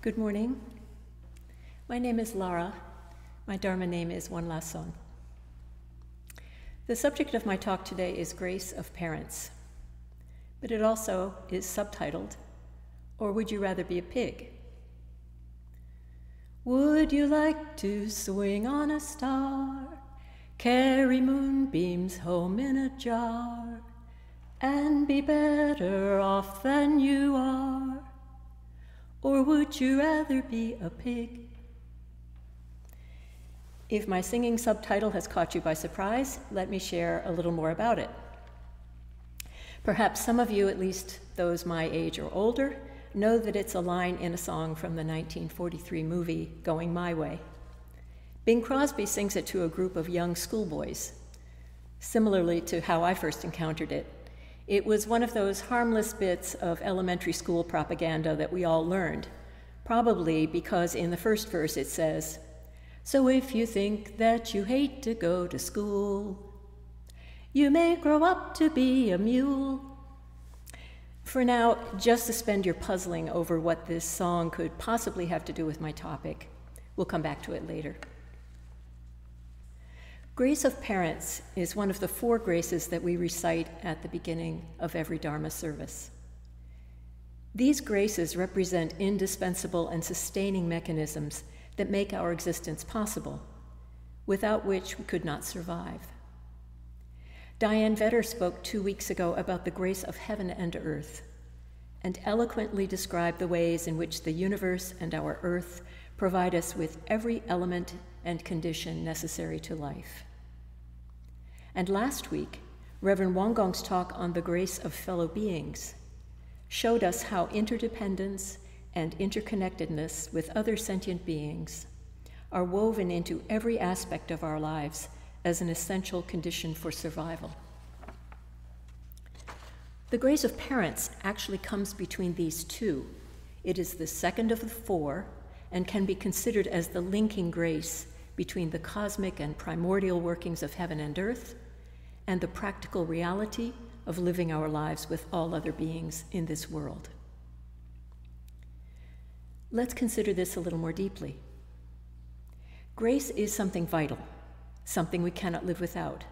Good morning. My name is Lara. My Dharma name is One Son. The subject of my talk today is Grace of Parents, but it also is subtitled, Or Would You Rather Be a Pig? Would you like to swing on a star, carry moonbeams home in a jar, and be better off than you are? Would you rather be a pig? If my singing subtitle has caught you by surprise, let me share a little more about it. Perhaps some of you, at least those my age or older, know that it's a line in a song from the 1943 movie Going My Way. Bing Crosby sings it to a group of young schoolboys. Similarly to how I first encountered it, it was one of those harmless bits of elementary school propaganda that we all learned, probably because in the first verse it says, So if you think that you hate to go to school, you may grow up to be a mule. For now, just suspend your puzzling over what this song could possibly have to do with my topic. We'll come back to it later. Grace of Parents is one of the four graces that we recite at the beginning of every Dharma service. These graces represent indispensable and sustaining mechanisms that make our existence possible, without which we could not survive. Diane Vetter spoke two weeks ago about the grace of heaven and earth, and eloquently described the ways in which the universe and our earth provide us with every element and condition necessary to life. And last week, Reverend Gong's talk on the grace of fellow beings showed us how interdependence and interconnectedness with other sentient beings are woven into every aspect of our lives as an essential condition for survival. The grace of parents actually comes between these two. It is the second of the four and can be considered as the linking grace between the cosmic and primordial workings of heaven and earth and the practical reality of living our lives with all other beings in this world. Let's consider this a little more deeply. Grace is something vital, something we cannot live without,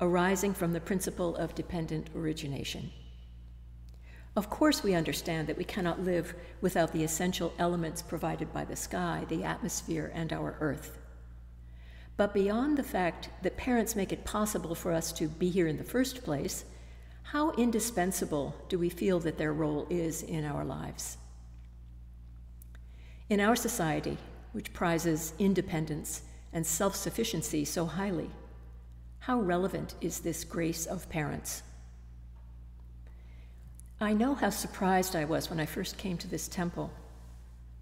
arising from the principle of dependent origination. Of course, we understand that we cannot live without the essential elements provided by the sky, the atmosphere, and our earth. But beyond the fact that parents make it possible for us to be here in the first place, how indispensable do we feel that their role is in our lives? In our society, which prizes independence and self sufficiency so highly, how relevant is this grace of parents? I know how surprised I was when I first came to this temple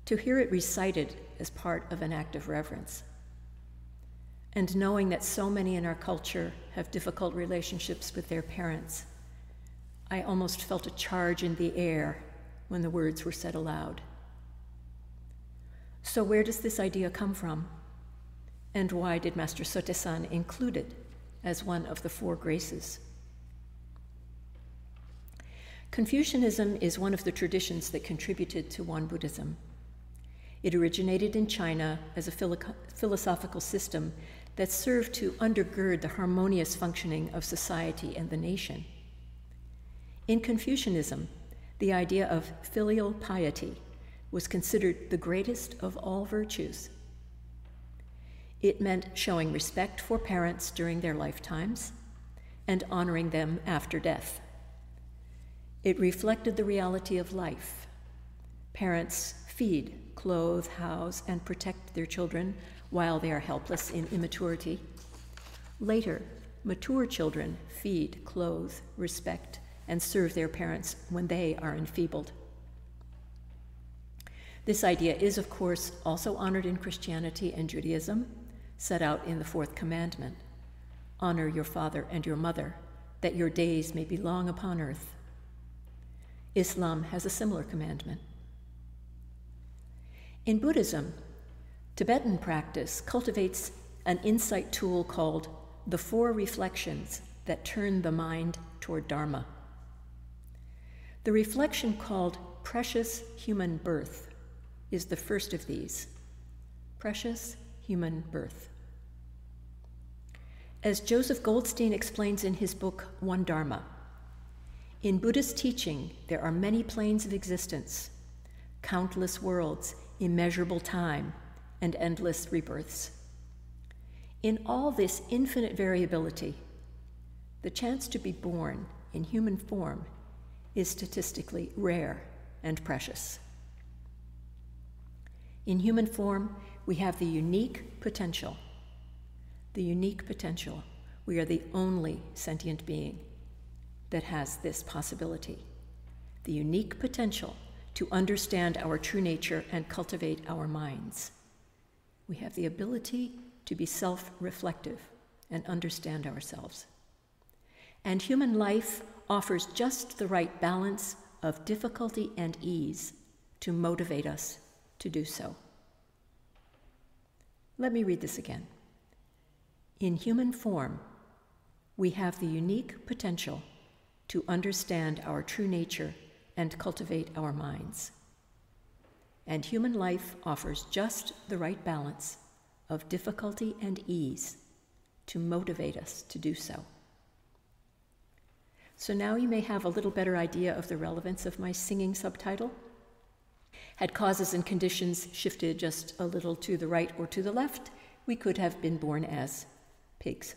to hear it recited as part of an act of reverence. And knowing that so many in our culture have difficult relationships with their parents, I almost felt a charge in the air when the words were said aloud. So, where does this idea come from? And why did Master Sotaesan include it as one of the four graces? Confucianism is one of the traditions that contributed to Won Buddhism. It originated in China as a philo- philosophical system that served to undergird the harmonious functioning of society and the nation. In Confucianism, the idea of filial piety was considered the greatest of all virtues. It meant showing respect for parents during their lifetimes and honoring them after death. It reflected the reality of life. Parents feed, clothe, house, and protect their children while they are helpless in immaturity. Later, mature children feed, clothe, respect, and serve their parents when they are enfeebled. This idea is, of course, also honored in Christianity and Judaism, set out in the fourth commandment honor your father and your mother, that your days may be long upon earth. Islam has a similar commandment. In Buddhism, Tibetan practice cultivates an insight tool called the Four Reflections that turn the mind toward Dharma. The reflection called Precious Human Birth is the first of these precious human birth. As Joseph Goldstein explains in his book, One Dharma, in Buddhist teaching, there are many planes of existence, countless worlds, immeasurable time, and endless rebirths. In all this infinite variability, the chance to be born in human form is statistically rare and precious. In human form, we have the unique potential. The unique potential. We are the only sentient being that has this possibility. The unique potential to understand our true nature and cultivate our minds. We have the ability to be self reflective and understand ourselves. And human life offers just the right balance of difficulty and ease to motivate us to do so. Let me read this again. In human form, we have the unique potential to understand our true nature and cultivate our minds. And human life offers just the right balance of difficulty and ease to motivate us to do so. So now you may have a little better idea of the relevance of my singing subtitle. Had causes and conditions shifted just a little to the right or to the left, we could have been born as pigs.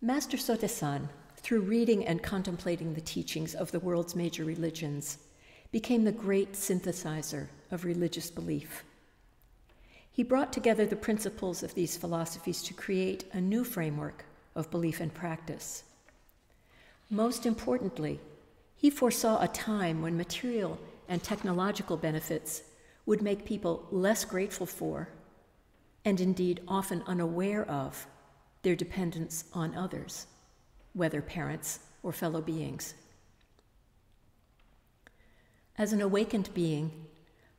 Master Sotaesan, through reading and contemplating the teachings of the world's major religions, became the great synthesizer of religious belief. He brought together the principles of these philosophies to create a new framework of belief and practice. Most importantly, he foresaw a time when material and technological benefits would make people less grateful for, and indeed often unaware of, their dependence on others, whether parents or fellow beings. As an awakened being,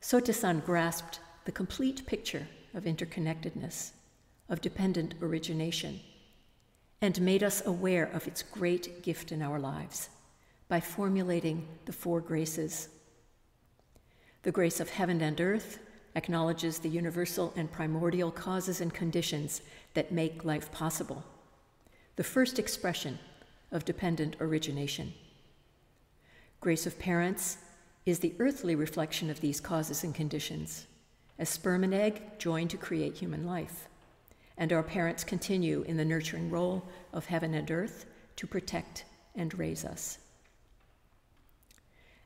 Sotaesan grasped the complete picture of interconnectedness, of dependent origination, and made us aware of its great gift in our lives by formulating the four graces. The grace of heaven and earth acknowledges the universal and primordial causes and conditions that make life possible, the first expression of dependent origination. Grace of parents is the earthly reflection of these causes and conditions, as sperm and egg join to create human life and our parents continue in the nurturing role of heaven and earth to protect and raise us.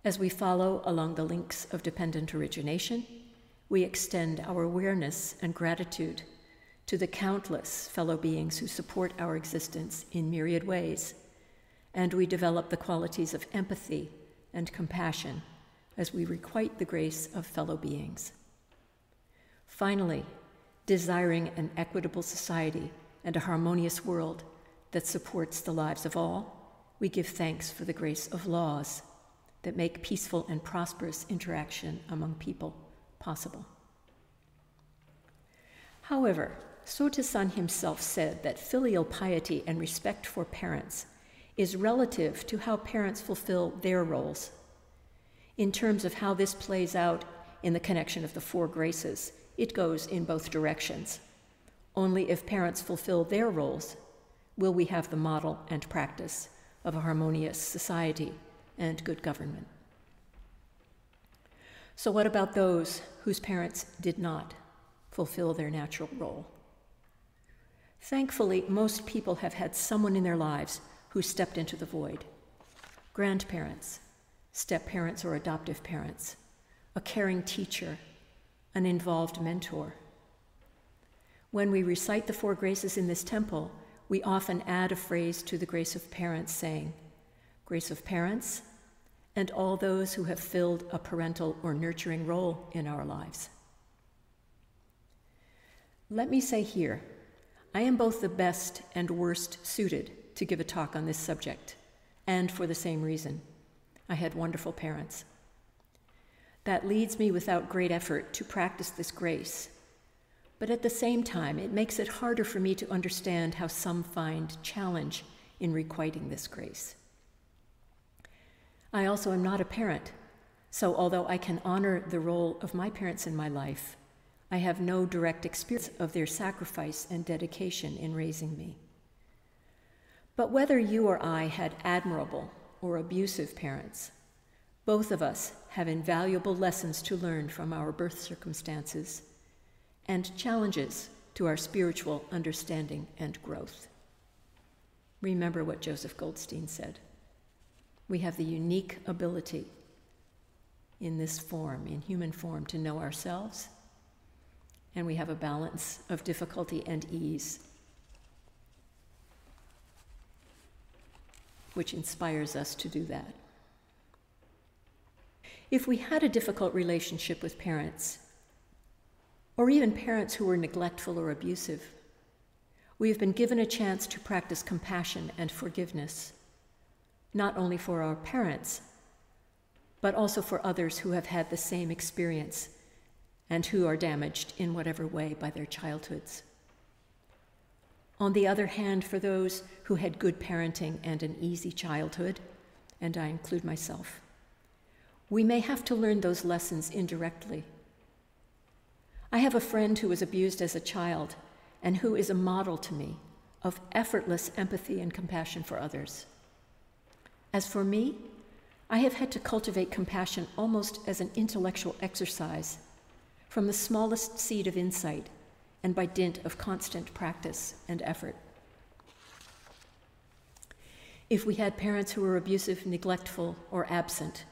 As we follow along the links of dependent origination, we extend our awareness and gratitude to the countless fellow beings who support our existence in myriad ways, and we develop the qualities of empathy and compassion as we requite the grace of fellow beings. Finally, desiring an equitable society and a harmonious world that supports the lives of all, we give thanks for the grace of laws that make peaceful and prosperous interaction among people possible. However, Sotaesan himself said that filial piety and respect for parents is relative to how parents fulfill their roles. In terms of how this plays out in the connection of the four graces, it goes in both directions. Only if parents fulfill their roles will we have the model and practice of a harmonious society and good government. So, what about those whose parents did not fulfill their natural role? Thankfully, most people have had someone in their lives who stepped into the void grandparents, step parents, or adoptive parents, a caring teacher, an involved mentor. When we recite the four graces in this temple, we often add a phrase to the grace of parents saying, Grace of parents, and all those who have filled a parental or nurturing role in our lives. Let me say here, I am both the best and worst suited to give a talk on this subject, and for the same reason. I had wonderful parents. That leads me without great effort to practice this grace. But at the same time, it makes it harder for me to understand how some find challenge in requiting this grace. I also am not a parent, So, although I can honor the role of my parents in my life, I have no direct experience of their sacrifice and dedication in raising me. But whether you or I had admirable or abusive parents, both of us have invaluable lessons to learn from our birth circumstances and challenges to our spiritual understanding and growth. Remember what Joseph Goldstein said. We have the unique ability in this form, in human form, to know ourselves, and we have a balance of difficulty and ease, which inspires us to do that. If we had a difficult relationship with parents, or even parents who were neglectful or abusive, we have been given a chance to practice compassion and forgiveness, not only for our parents, but also for others who have had the same experience and who are damaged in whatever way by their childhoods. On the other hand, for those who had good parenting and an easy childhood, and I include myself, we may have to learn those lessons indirectly. I have a friend who was abused as a child and who is a model to me of effortless empathy and compassion for others. As for me, I have had to cultivate compassion almost as an intellectual exercise, from the smallest seed of insight and by dint of constant practice and effort. If we had parents who were abusive, neglectful, or absent,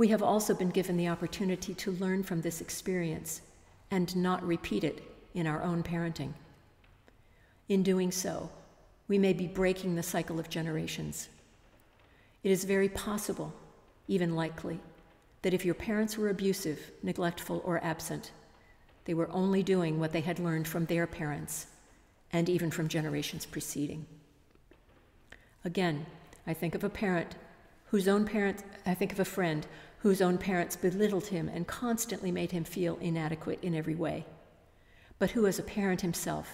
we have also been given the opportunity to learn from this experience and not repeat it in our own parenting. In doing so, we may be breaking the cycle of generations it is very possible, even likely, that if your parents were abusive, neglectful, or absent, they were only doing what they had learned from their parents and even from generations preceding. Again, I think of a parent whose own parents, I think of a friend whose own parents belittled him and constantly made him feel inadequate in every way, but who, as a parent himself,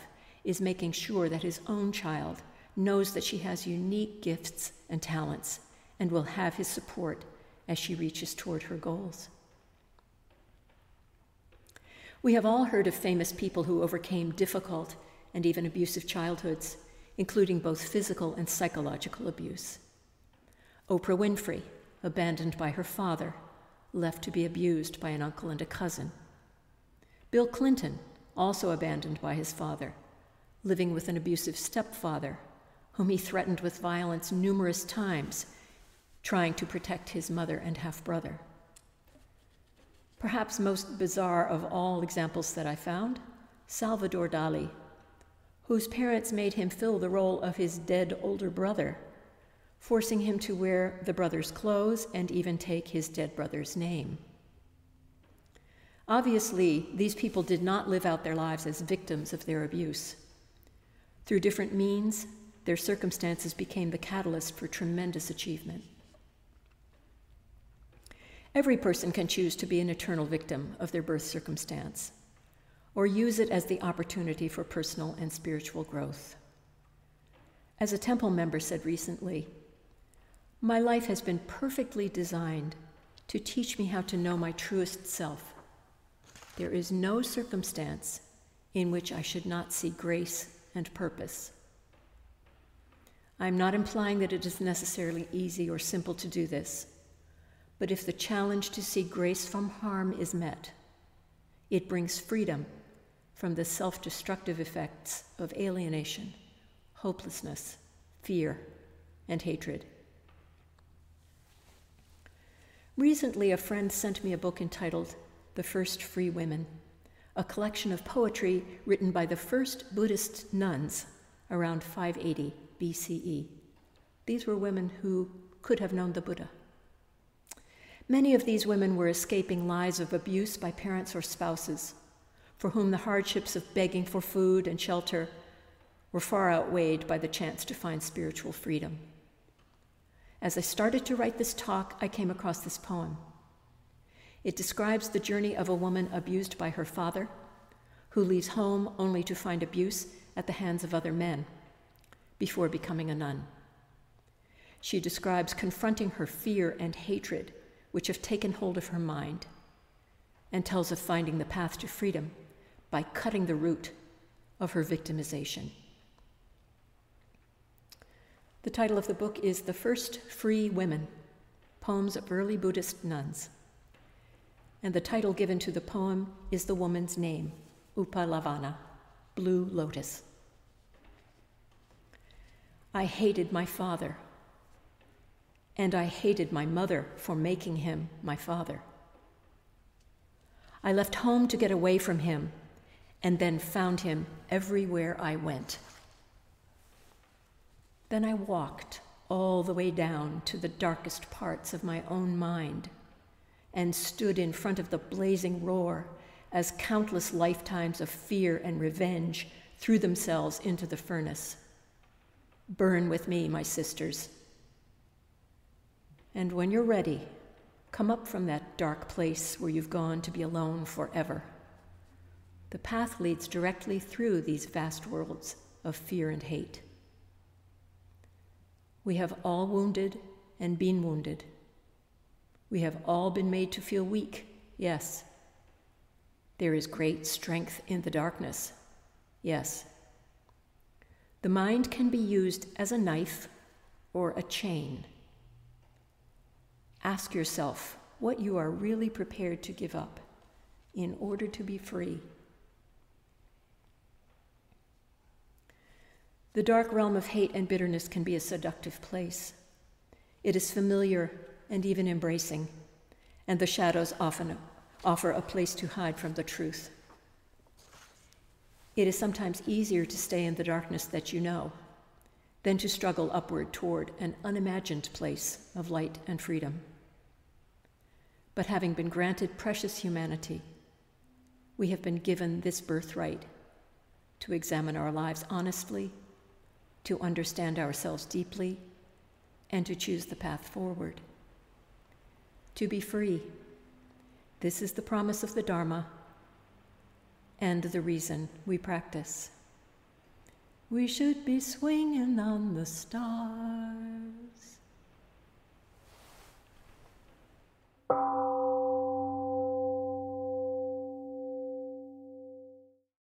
is making sure that his own child knows that she has unique gifts and talents and will have his support as she reaches toward her goals. We have all heard of famous people who overcame difficult and even abusive childhoods, including both physical and psychological abuse. Oprah Winfrey, abandoned by her father, left to be abused by an uncle and a cousin. Bill Clinton, also abandoned by his father, living with an abusive stepfather, whom he threatened with violence numerous times trying to protect his mother and half brother. Perhaps most bizarre of all examples that I found Salvador Dali, whose parents made him fill the role of his dead older brother, forcing him to wear the brother's clothes and even take his dead brother's name. Obviously, these people did not live out their lives as victims of their abuse. Through different means, their circumstances became the catalyst for tremendous achievement. Every person can choose to be an eternal victim of their birth circumstance, or use it as the opportunity for personal and spiritual growth. As a temple member said recently, my life has been perfectly designed to teach me how to know my truest self. There is no circumstance in which I should not see grace and purpose. I'm not implying that it is necessarily easy or simple to do this. But if the challenge to see grace from harm is met, it brings freedom from the self destructive effects of alienation, hopelessness, fear, and hatred. Recently, a friend sent me a book entitled The First Free Women, a collection of poetry written by the first Buddhist nuns around 580 BCE. These were women who could have known the Buddha. Many of these women were escaping lives of abuse by parents or spouses, for whom the hardships of begging for food and shelter were far outweighed by the chance to find spiritual freedom. As I started to write this talk, I came across this poem. It describes the journey of a woman abused by her father, who leaves home only to find abuse at the hands of other men before becoming a nun. She describes confronting her fear and hatred which have taken hold of her mind, and tells of finding the path to freedom by cutting the root of her victimization. The title of the book is The First Free Women Poems of Early Buddhist Nuns. And the title given to the poem is the woman's name, Uppalavanna, Blue Lotus. I hated my father, and I hated my mother for making him my father. I left home to get away from him, and then found him everywhere I went. Then I walked all the way down to the darkest parts of my own mind and stood in front of the blazing roar as countless lifetimes of fear and revenge threw themselves into the furnace. Burn with me, my sisters. And when you're ready, come up from that dark place where you've gone to be alone forever. The path leads directly through these vast worlds of fear and hate. We have all wounded and been wounded. We have all been made to feel weak, yes. There is great strength in the darkness, yes. The mind can be used as a knife or a chain. Ask yourself what you are really prepared to give up in order to be free. The dark realm of hate and bitterness can be a seductive place. It is familiar and even embracing, and the shadows often offer a place to hide from the truth. It is sometimes easier to stay in the darkness that you know than to struggle upward toward an unimagined place of light and freedom. But having been granted precious humanity, we have been given this birthright to examine our lives honestly to understand ourselves deeply, and to choose the path forward. To be free. This is the promise of the Dharma and the reason we practice. We should be swinging on the stars.